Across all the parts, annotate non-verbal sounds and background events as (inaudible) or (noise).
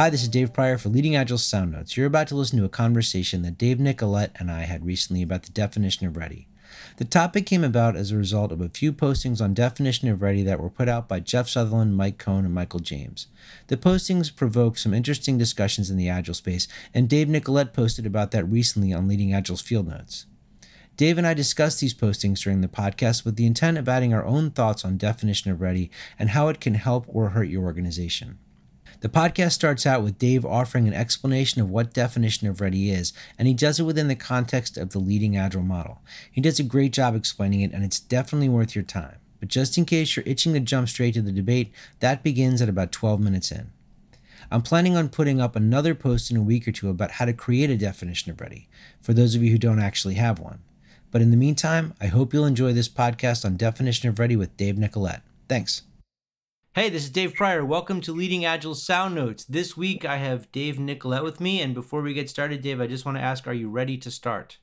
Hi, this is Dave Prior for Leading Agile Sound Notes. You're about to listen to a conversation that Dave Nicolette and I had recently about the definition of ready. The topic came about as a result of a few postings on definition of ready that were put out by Jeff Sutherland, Mike Cohn, and Michael James. The postings provoked some interesting discussions in the Agile space, and Dave Nicolette posted about that recently on Leading Agile's Field Notes. Dave and I discussed these postings during the podcast with the intent of adding our own thoughts on definition of ready and how it can help or hurt your organization. The podcast starts out with Dave offering an explanation of what definition of ready is, and he does it within the context of the leading agile model. He does a great job explaining it, and it's definitely worth your time. But just in case you're itching to jump straight to the debate, that begins at about 12 minutes in. I'm planning on putting up another post in a week or two about how to create a definition of ready, for those of you who don't actually have one. But in the meantime, I hope you'll enjoy this podcast on definition of ready with Dave Nicolette. Thanks. Hey, this is Dave Prior. Welcome to Leading Agile Sound Notes. This week I have Dave Nicolette with me. And before we get started, Dave, I just want to ask are you ready to start?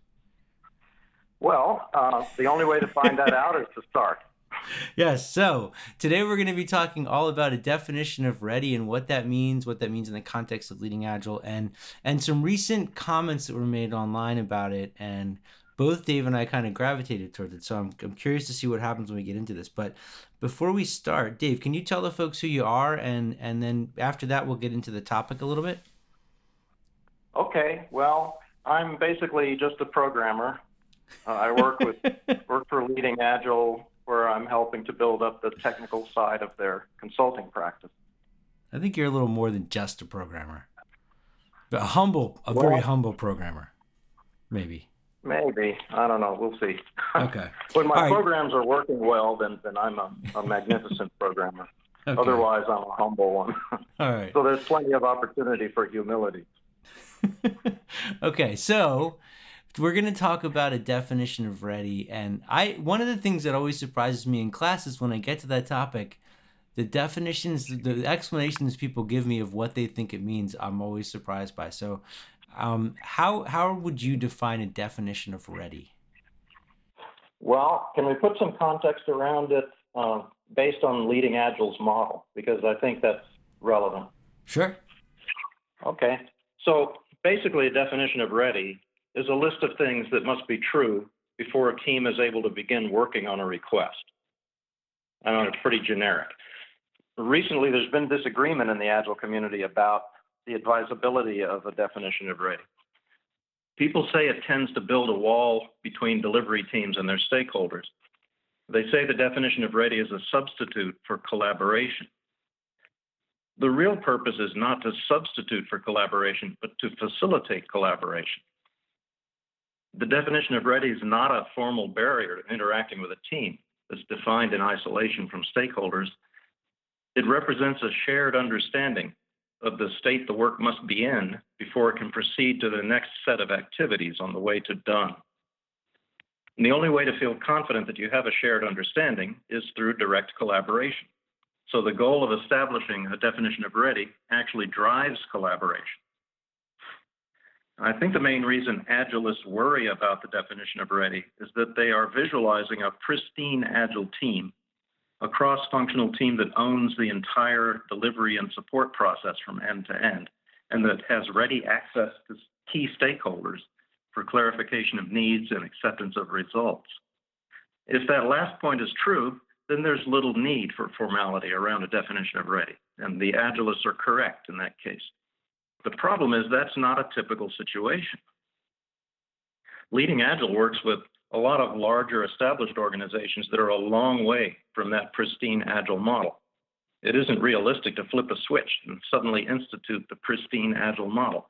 Well, uh, the only way to find that out is to start. (laughs) (laughs) Yes. So today we're going to be talking all about a definition of ready and what that means, what that means in the context of leading agile, and and some recent comments that were made online about it, and both Dave and I kind of gravitated towards it. So I'm, I'm curious to see what happens when we get into this. But before we start, Dave, can you tell the folks who you are, and and then after that we'll get into the topic a little bit. Okay. Well, I'm basically just a programmer. Uh, I work with (laughs) work for Leading Agile, where I'm helping to build up the technical side of their consulting practice. I think you're a little more than just a programmer, but a humble, a well, very humble programmer, maybe. Maybe I don't know. We'll see. (laughs) Okay. when my programs are working well, then then I'm a, a magnificent programmer. (laughs) Okay. Otherwise, I'm a humble one. (laughs) All right. so there's plenty of opportunity for humility. okay, so we're going to talk about a definition of ready, and I one of the things that always surprises me in classes when I get to that topic, the definitions, the explanations people give me of what they think it means, I'm always surprised by. So um, how how would you define a definition of ready? Well, can we put some context around it uh, based on Leading Agile's model? Because I think that's relevant. Sure. Okay. So basically, a definition of ready is a list of things that must be true before a team is able to begin working on a request. I know it's pretty generic. Recently, there's been disagreement in the Agile community about the advisability of a definition of ready. People say it tends to build a wall between delivery teams and their stakeholders. They say the definition of ready is a substitute for collaboration. The real purpose is not to substitute for collaboration, but to facilitate collaboration. The definition of ready is not a formal barrier to interacting with a team that's defined in isolation from stakeholders. It represents a shared understanding of the state the work must be in before it can proceed to the next set of activities on the way to done. And the only way to feel confident that you have a shared understanding is through direct collaboration. So the goal of establishing a definition of ready actually drives collaboration. I think the main reason agilists worry about the definition of ready is that they are visualizing a pristine agile team a cross functional team that owns the entire delivery and support process from end to end and that has ready access to key stakeholders for clarification of needs and acceptance of results. If that last point is true, then there's little need for formality around a definition of ready, and the Agilists are correct in that case. The problem is that's not a typical situation. Leading Agile works with a lot of larger established organizations that are a long way from that pristine agile model. It isn't realistic to flip a switch and suddenly institute the pristine agile model.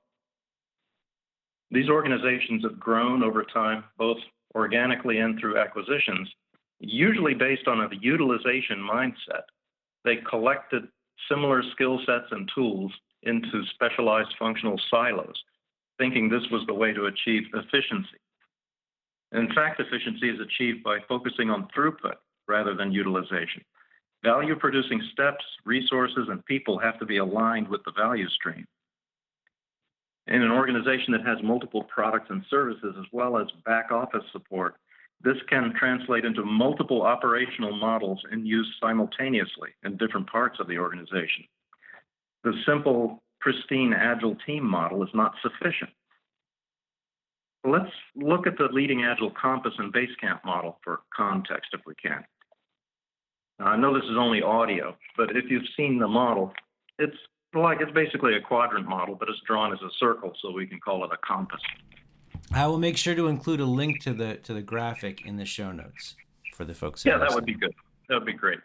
These organizations have grown over time, both organically and through acquisitions, usually based on a utilization mindset. They collected similar skill sets and tools into specialized functional silos, thinking this was the way to achieve efficiency. In fact, efficiency is achieved by focusing on throughput rather than utilization. Value producing steps, resources, and people have to be aligned with the value stream. In an organization that has multiple products and services as well as back office support, this can translate into multiple operational models in use simultaneously in different parts of the organization. The simple pristine agile team model is not sufficient. Let's look at the leading agile compass and basecamp model for context if we can. Now, I know this is only audio, but if you've seen the model, it's like it's basically a quadrant model, but it's drawn as a circle, so we can call it a compass. I will make sure to include a link to the to the graphic in the show notes for the folks. Yeah, that would be good. That would be great.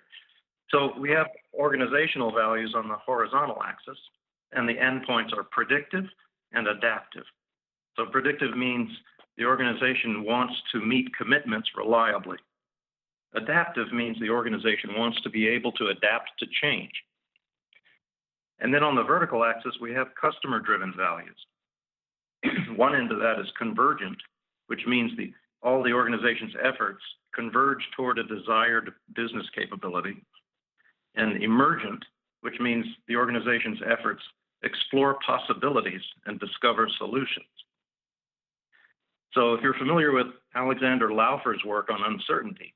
So we have organizational values on the horizontal axis, and the endpoints are predictive and adaptive. So predictive means the organization wants to meet commitments reliably. Adaptive means the organization wants to be able to adapt to change. And then on the vertical axis, we have customer driven values. (clears throat) One end of that is convergent, which means the, all the organization's efforts converge toward a desired business capability. And emergent, which means the organization's efforts explore possibilities and discover solutions. So if you're familiar with Alexander Laufer's work on uncertainty,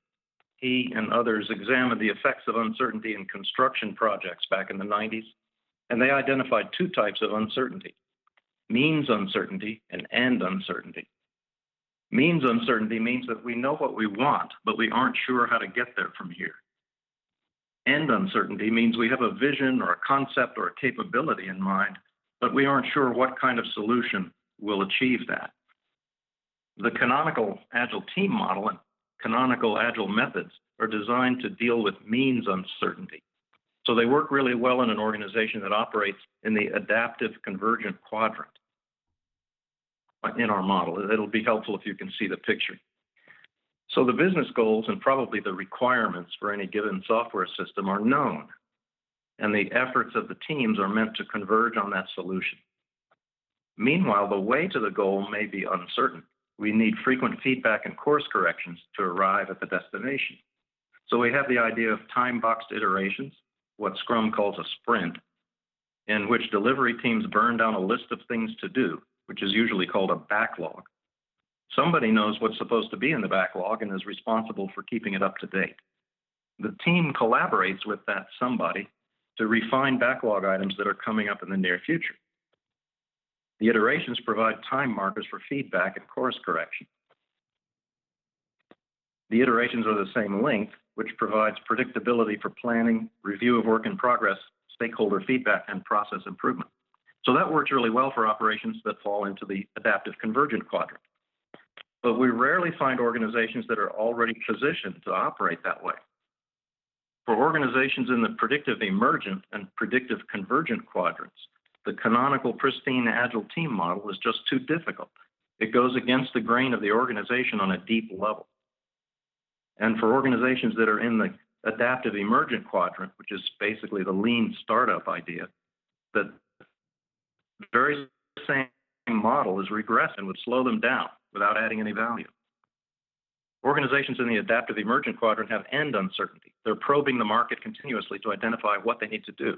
he and others examined the effects of uncertainty in construction projects back in the 90s, and they identified two types of uncertainty means uncertainty and end uncertainty. Means uncertainty means that we know what we want, but we aren't sure how to get there from here. End uncertainty means we have a vision or a concept or a capability in mind, but we aren't sure what kind of solution will achieve that. The canonical agile team model and canonical agile methods are designed to deal with means uncertainty. So they work really well in an organization that operates in the adaptive convergent quadrant in our model. It'll be helpful if you can see the picture. So the business goals and probably the requirements for any given software system are known, and the efforts of the teams are meant to converge on that solution. Meanwhile, the way to the goal may be uncertain. We need frequent feedback and course corrections to arrive at the destination. So we have the idea of time boxed iterations, what Scrum calls a sprint, in which delivery teams burn down a list of things to do, which is usually called a backlog. Somebody knows what's supposed to be in the backlog and is responsible for keeping it up to date. The team collaborates with that somebody to refine backlog items that are coming up in the near future. The iterations provide time markers for feedback and course correction. The iterations are the same length, which provides predictability for planning, review of work in progress, stakeholder feedback, and process improvement. So that works really well for operations that fall into the adaptive convergent quadrant. But we rarely find organizations that are already positioned to operate that way. For organizations in the predictive emergent and predictive convergent quadrants, the canonical pristine agile team model is just too difficult. It goes against the grain of the organization on a deep level. And for organizations that are in the adaptive emergent quadrant, which is basically the lean startup idea, that very same model is regress and would slow them down without adding any value. Organizations in the adaptive emergent quadrant have end uncertainty. They're probing the market continuously to identify what they need to do.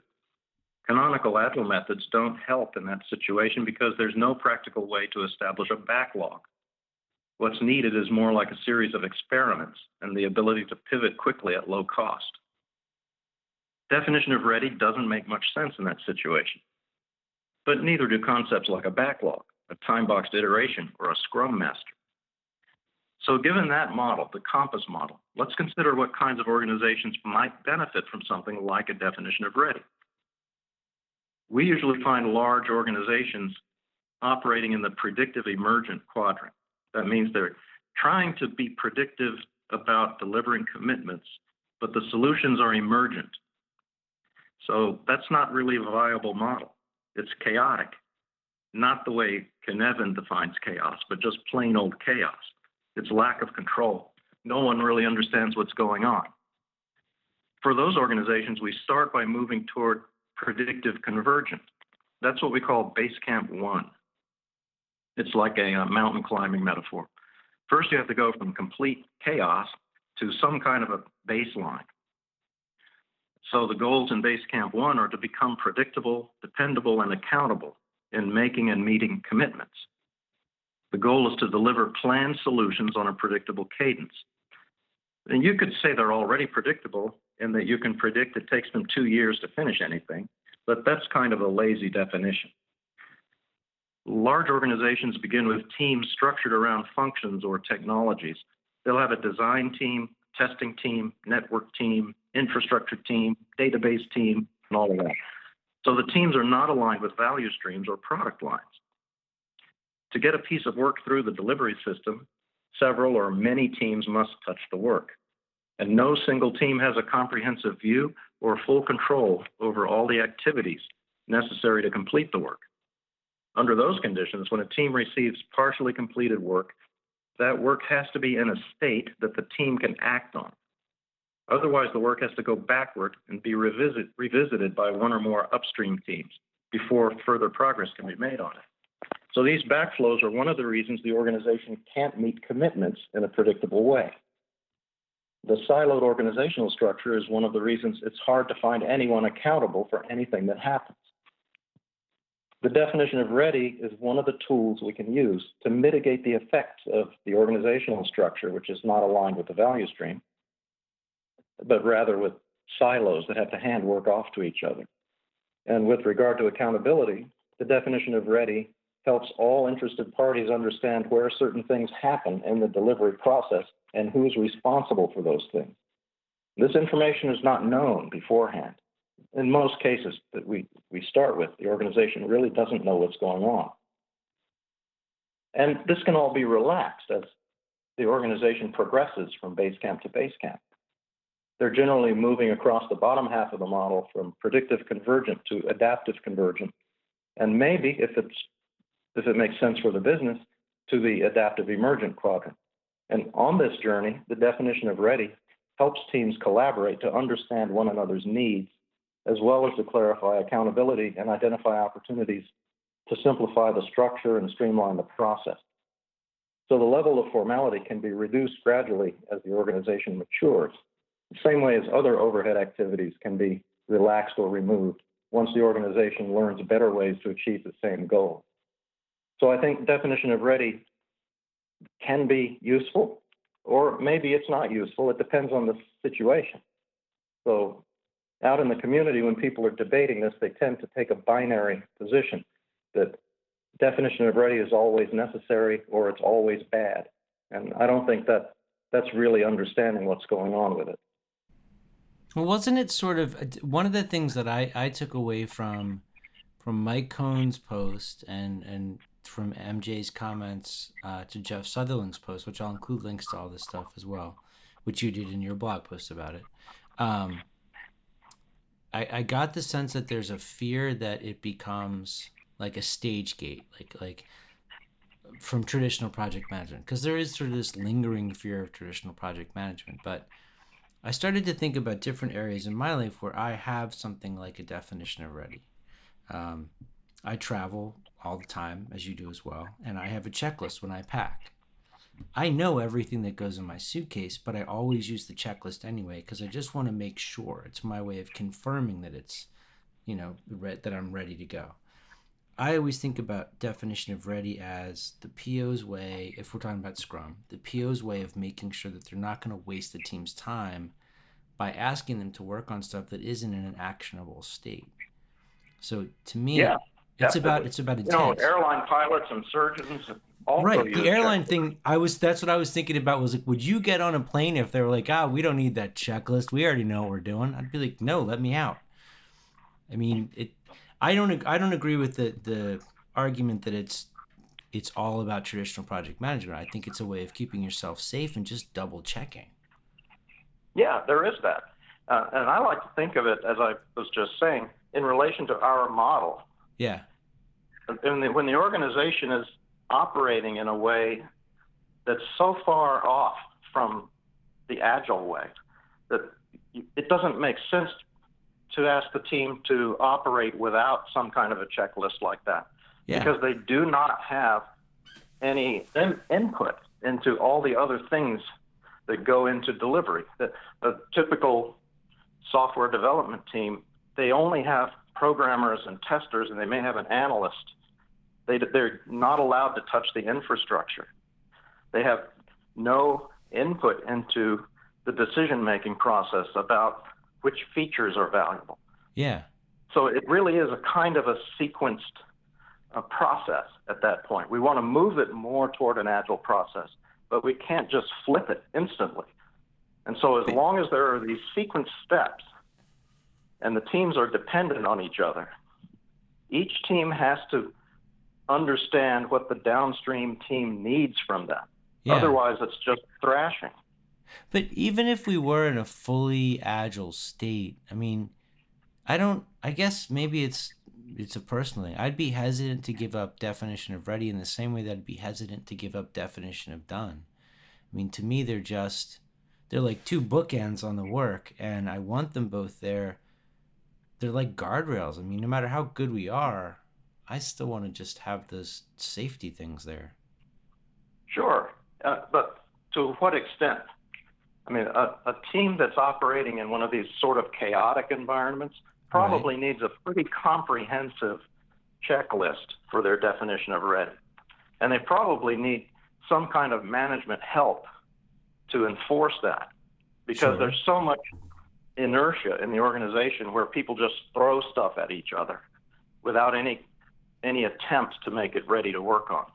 Canonical agile methods don't help in that situation because there's no practical way to establish a backlog. What's needed is more like a series of experiments and the ability to pivot quickly at low cost. Definition of ready doesn't make much sense in that situation, but neither do concepts like a backlog, a time boxed iteration, or a scrum master. So, given that model, the compass model, let's consider what kinds of organizations might benefit from something like a definition of ready. We usually find large organizations operating in the predictive emergent quadrant. That means they're trying to be predictive about delivering commitments, but the solutions are emergent. So that's not really a viable model. It's chaotic, not the way Cynefin defines chaos, but just plain old chaos. It's lack of control. No one really understands what's going on. For those organizations, we start by moving toward predictive convergence. That's what we call base camp 1. It's like a, a mountain climbing metaphor. First, you have to go from complete chaos to some kind of a baseline. So the goals in Base Camp 1 are to become predictable, dependable, and accountable in making and meeting commitments. The goal is to deliver planned solutions on a predictable cadence. And you could say they're already predictable in that you can predict it takes them two years to finish anything, but that's kind of a lazy definition. Large organizations begin with teams structured around functions or technologies. They'll have a design team, testing team, network team, infrastructure team, database team, and all of that. So the teams are not aligned with value streams or product lines. To get a piece of work through the delivery system, several or many teams must touch the work. And no single team has a comprehensive view or full control over all the activities necessary to complete the work. Under those conditions, when a team receives partially completed work, that work has to be in a state that the team can act on. Otherwise, the work has to go backward and be revisit, revisited by one or more upstream teams before further progress can be made on it. So these backflows are one of the reasons the organization can't meet commitments in a predictable way. The siloed organizational structure is one of the reasons it's hard to find anyone accountable for anything that happens. The definition of ready is one of the tools we can use to mitigate the effects of the organizational structure, which is not aligned with the value stream, but rather with silos that have to hand work off to each other. And with regard to accountability, the definition of ready helps all interested parties understand where certain things happen in the delivery process and who is responsible for those things. This information is not known beforehand in most cases that we, we start with, the organization really doesn't know what's going on. And this can all be relaxed as the organization progresses from base camp to base camp. They're generally moving across the bottom half of the model from predictive convergent to adaptive convergent, and maybe, if it's if it makes sense for the business, to the adaptive emergent quadrant. And on this journey, the definition of ready helps teams collaborate to understand one another's needs as well as to clarify accountability and identify opportunities to simplify the structure and streamline the process. So the level of formality can be reduced gradually as the organization matures, the same way as other overhead activities can be relaxed or removed once the organization learns better ways to achieve the same goal. So I think definition of ready can be useful, or maybe it's not useful. It depends on the situation. So out in the community, when people are debating this, they tend to take a binary position that definition of ready is always necessary or it's always bad. And I don't think that that's really understanding what's going on with it. Well, wasn't it sort of uh, one of the things that I, I took away from from Mike Cohn's post and and from MJ's comments uh, to Jeff Sutherland's post, which I'll include links to all this stuff as well, which you did in your blog post about it. Um, I, I got the sense that there's a fear that it becomes like a stage gate, like like from traditional project management, because there is sort of this lingering fear of traditional project management. But I started to think about different areas in my life where I have something like a definition of ready. Um, I travel all the time, as you do as well, and I have a checklist when I pack. I know everything that goes in my suitcase, but I always use the checklist anyway because I just want to make sure. It's my way of confirming that it's, you know, re- that I'm ready to go. I always think about definition of ready as the PO's way, if we're talking about Scrum, the PO's way of making sure that they're not going to waste the team's time by asking them to work on stuff that isn't in an actionable state. So to me, yeah, it's about it's about intent. You know, airline pilots and surgeons right the airline thing i was that's what i was thinking about was like would you get on a plane if they were like ah we don't need that checklist. We already know what we're doing. I'd be like no let me out. I mean it i don't i don't agree with the the argument that it's it's all about traditional project management. I think it's a way of keeping yourself safe and just double checking. Yeah there is that. Uh, and i like to think of it as i was just saying in relation to our model. Yeah and the, when the organization is operating in a way that's so far off from the agile way that it doesn't make sense to ask the team to operate without some kind of a checklist like that yeah. because they do not have any in- input into all the other things that go into delivery. The, the typical software development team, they only have programmers and testers, and they may have an analyst they, they're not allowed to touch the infrastructure. They have no input into the decision making process about which features are valuable. Yeah. So it really is a kind of a sequenced uh, process at that point. We want to move it more toward an agile process, but we can't just flip it instantly. And so as long as there are these sequence steps and the teams are dependent on each other, each team has to understand what the downstream team needs from them. Yeah. Otherwise, it's just thrashing. But even if we were in a fully agile state, I mean, I don't. I guess maybe it's it's a personal thing. I'd be hesitant to give up definition of ready in the same way that I'd be hesitant to give up definition of done. I mean, to me, they're just they're like two bookends on the work, and I want them both there. They're like guardrails. I mean, no matter how good we are, I still want to just have those safety things there. Sure, uh, but to what extent? I mean, a, a, team that's operating in one of these sort of chaotic environments probably right. needs a pretty comprehensive checklist for their definition of ready. And they probably need some kind of management help to enforce that because sure. there's so much inertia in the organization where people just throw stuff at each other without any any attempt to make it ready to work on.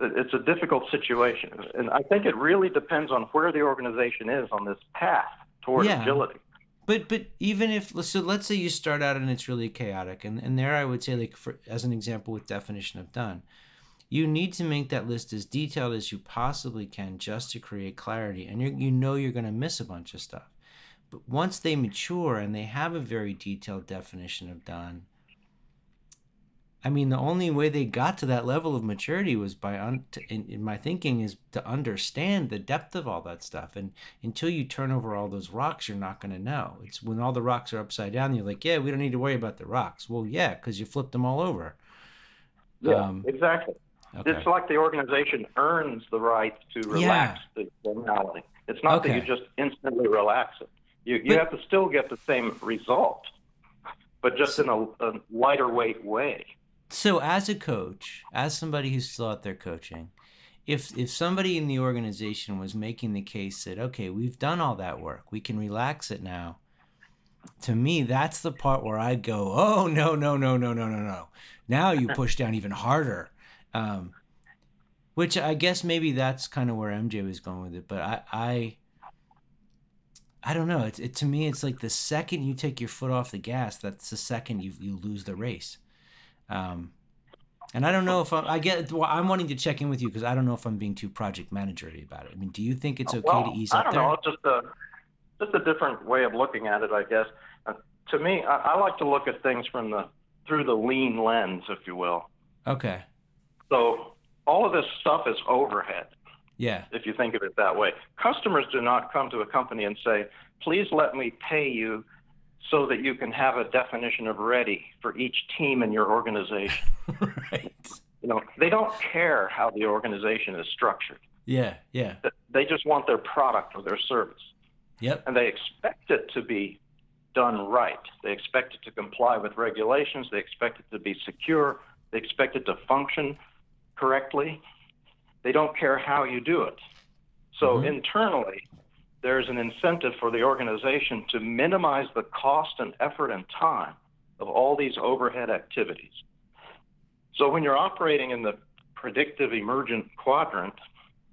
It's a difficult situation, and I think it really depends on where the organization is on this path toward yeah. agility. But but even if so, let's say you start out and it's really chaotic, and and there I would say like for as an example with definition of done, you need to make that list as detailed as you possibly can just to create clarity, and you you know you're going to miss a bunch of stuff. But once they mature and they have a very detailed definition of done, I mean, the only way they got to that level of maturity was by, un- in, in, my thinking, is to understand the depth of all that stuff. And until you turn over all those rocks, you're not going to know. It's when all the rocks are upside down, you're like, yeah, we don't need to worry about the rocks. Well, yeah, because you flipped them all over. Yeah, um, exactly. Okay. It's like the organization earns the right to relax yeah. the formality. It's not okay. that you just instantly relax it. You, you but, have to still get the same result, but just in a, a lighter weight way. So, as a coach, as somebody who's still out there coaching, if if somebody in the organization was making the case that okay, we've done all that work, we can relax it now. To me, that's the part where I go, oh no no no no no no no. Now you (laughs) push down even harder. Um, which I guess maybe that's kind of where MJ was going with it, but I I I don't know. It's it to me, it's like the second you take your foot off the gas, that's the second you you lose the race. Um, and I don't know if I'm, I get. Well, I'm wanting to check in with you because I don't know if I'm being too project managery about it. I mean, do you think it's okay well, to ease up there? I don't know. Just a just a different way of looking at it, I guess. Uh, to me, I, I like to look at things from the through the lean lens, if you will. Okay. So all of this stuff is overhead. Yeah. If you think of it that way, customers do not come to a company and say, "Please let me pay you so that you can have a definition of ready for each team in your organization. (laughs) right. You know, they don't care how the organization is structured. Yeah, yeah. They just want their product or their service. Yep. And they expect it to be done right. They expect it to comply with regulations. They expect it to be secure. They expect it to function correctly. They don't care how you do it. So mm-hmm. internally, there's an incentive for the organization to minimize the cost and effort and time of all these overhead activities. So when you're operating in the predictive emergent quadrant,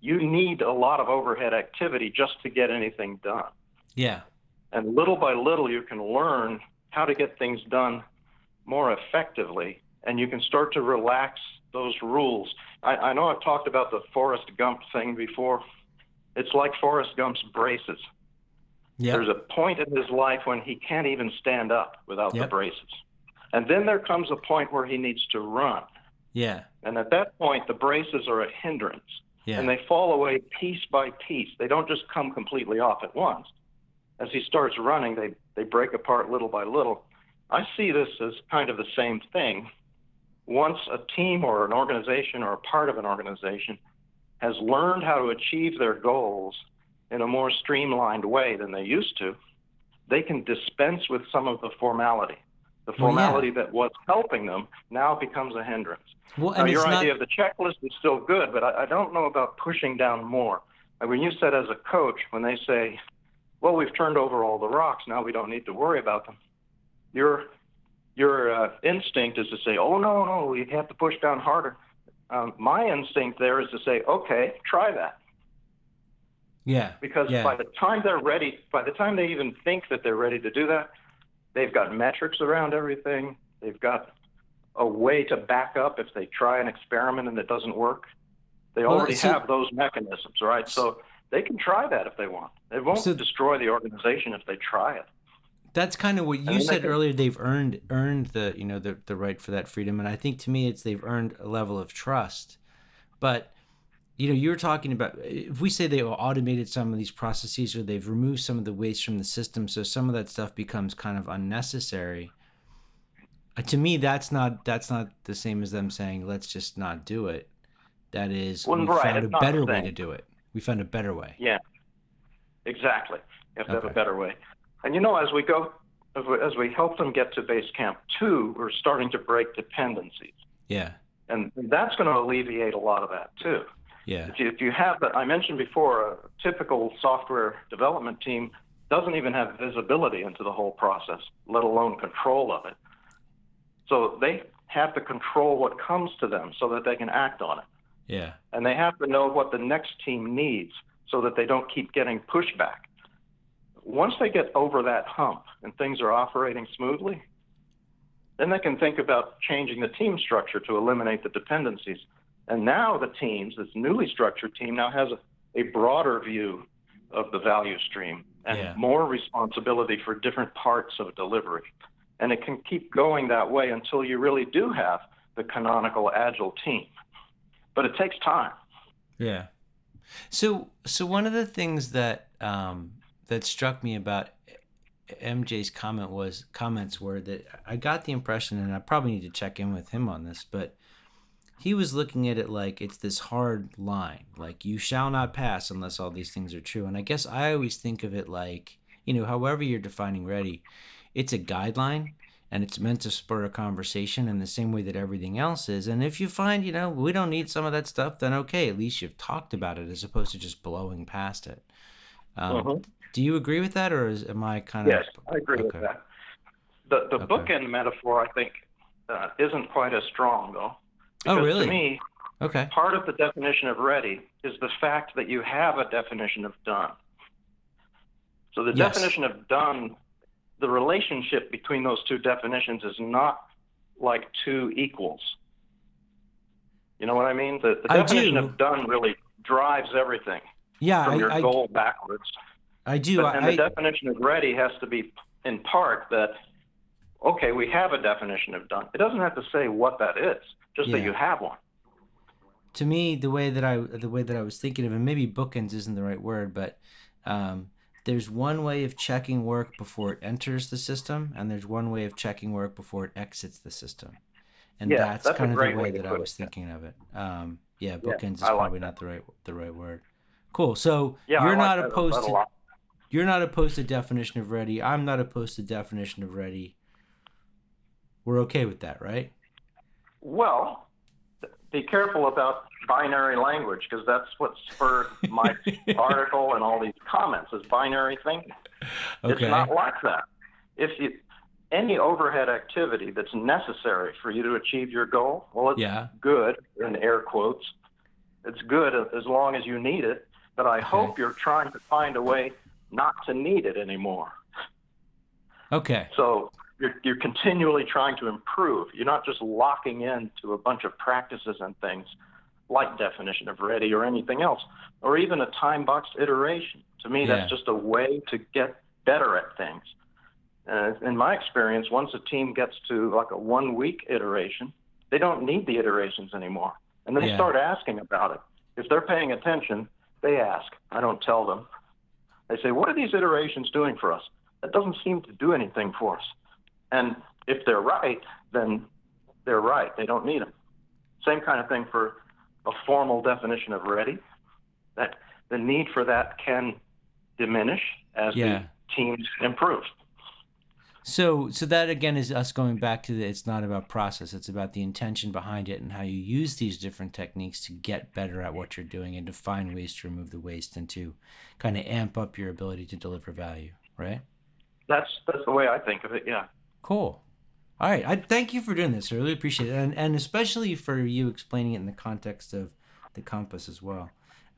you need a lot of overhead activity just to get anything done. Yeah. And little by little, you can learn how to get things done more effectively, and you can start to relax those rules. I, I know I've talked about the Forrest Gump thing before it's like Forrest Gump's braces. Yep. There's a point in his life when he can't even stand up without yep. the braces. And then there comes a point where he needs to run. Yeah. And at that point, the braces are a hindrance. Yeah. And they fall away piece by piece. They don't just come completely off at once. As he starts running, they, they break apart little by little. I see this as kind of the same thing. Once a team or an organization or a part of an organization has learned how to achieve their goals in a more streamlined way than they used to, they can dispense with some of the formality. The formality well, yeah. that was helping them now becomes a hindrance. Well, now, your idea not... of the checklist is still good, but I, I don't know about pushing down more. Like when you said as a coach, when they say, well, we've turned over all the rocks, now we don't need to worry about them, you're your uh, instinct is to say, "Oh no, no, you have to push down harder." Um, my instinct there is to say, "Okay, try that." Yeah. Because yeah. by the time they're ready, by the time they even think that they're ready to do that, they've got metrics around everything. They've got a way to back up if they try an experiment and it doesn't work. They Well, already so- have those mechanisms, right? So they can try that if they want. It won't So- destroy the organization if they try it. That's kind of what you then they said earlier. They've earned earned the you know the the right for that freedom, and I think to me it's they've earned a level of trust. But you know, you were talking about if we say they automated some of these processes or they've removed some of the waste from the system, so some of that stuff becomes kind of unnecessary. Uh, to me, that's not that's not the same as them saying let's just not do it. That is, Well, we right, found a better way to do it. We found a better way. Yeah, exactly. You have to have a better way. And you know, as we go, as we, help them get to base camp two, we're starting to break dependencies, Yeah, and that's going to alleviate a lot of that too. yeah, If you, if you have I mentioned before, a typical software development team doesn't even have visibility into the whole process, let alone control of it. So they have to control what comes to them so that they can act on it. yeah, And they have to know what the next team needs so that they don't keep getting pushback. Once they get over that hump and things are operating smoothly, then they can think about changing the team structure to eliminate the dependencies. And now the teams, this newly structured team, now has a, a broader view of the value stream and Yeah. more responsibility for different parts of delivery. And it can keep going that way until you really do have the canonical agile team. But it takes time. Yeah. So so one of the things that um that struck me about MJ's comment was comments were that I got the impression and I probably need to check in with him on this, but he was looking at it like it's this hard line, like you shall not pass unless all these things are true. And I guess I always think of it like, you know, however you're defining ready, it's a guideline and it's meant to spur a conversation in the same way that everything else is. And if you find, you know, we don't need some of that stuff, then okay, at least you've talked about it as opposed to just blowing past it. Um, Mhm. Do you agree with that, or is, am I kind of? Yes, I agree with that. The the Okay. bookend metaphor, I think, uh, isn't quite as strong though. Oh, really? To me, Okay. part of the definition of ready is the fact that you have a definition of done. So the Yes. definition of done, the relationship between those two definitions is not like two equals. You know what I mean? The, the definition do. of done really drives everything Yeah, from your I, I, goal backwards. I do. But, and I, the definition of ready has to be, in part, that okay, we have a definition of done. It doesn't have to say what that is, just that you have one. to me the way that I the way that I was thinking of it, maybe bookends isn't the right word, but um, there's one way of checking work before it enters the system, and there's one way of checking work before it exits the system, and Yeah, that's, that's kind of the way way that I was it. thinking of it. Um, yeah, Yeah, bookends is I like probably not the right the right word. Cool. So Yeah, you're I not that- opposed that to. You're not opposed to definition of ready. I'm not opposed to definition of ready. We're okay with that, right? Well, be careful about binary language because that's what spurred my (laughs) article and all these comments is binary thinking. Okay. It's not like that. If you any overhead activity that's necessary for you to achieve your goal, well, it's Yeah. good in air quotes. It's good as long as you need it, but I hope you're trying to find a way not to need it anymore. Okay. So you're, you're continually trying to improve. You're not just locking into a bunch of practices and things like definition of ready or anything else, or even a time boxed iteration. To me, Yeah. that's just a way to get better at things. Uh, in my experience, once a team gets to like a one week iteration, they don't need the iterations anymore. And then they Yeah. start asking about it. If they're paying attention, they ask. I don't tell them. They say, What are these iterations doing for us? That doesn't seem to do anything for us. And if they're right, then they're right. They don't need them. Same kind of thing for a formal definition of ready. That the need for that can diminish as Yeah. the teams improve. So, so that again is us going back to the. It's not about process; it's about the intention behind it and how you use these different techniques to get better at what you're doing and to find ways to remove the waste and to kind of amp up your ability to deliver value. Right? That's that's the way I think of it. Yeah. Cool. All right. I thank you for doing this. I really appreciate it. And, and especially for you explaining it in the context of the compass as well.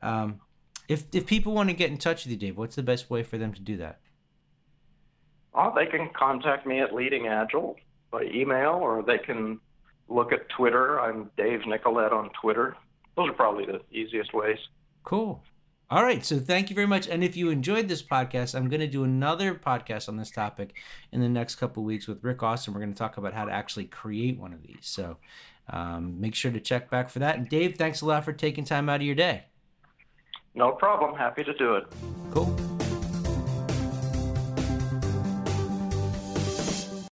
Um, if, if people want to get in touch with you, Dave, what's the best way for them to do that? Oh, they can contact me at Leading Agile by email, or they can look at Twitter. I'm Dave Nicolette on Twitter. Those are probably the easiest ways. Cool. All right. So thank you very much. And if you enjoyed this podcast, I'm going to do another podcast on this topic in the next couple weeks with Rick Austin. We're going to talk about how to actually create one of these. So um, make sure to check back for that. And Dave, thanks a lot for taking time out of your day. No problem. Happy to do it. Cool.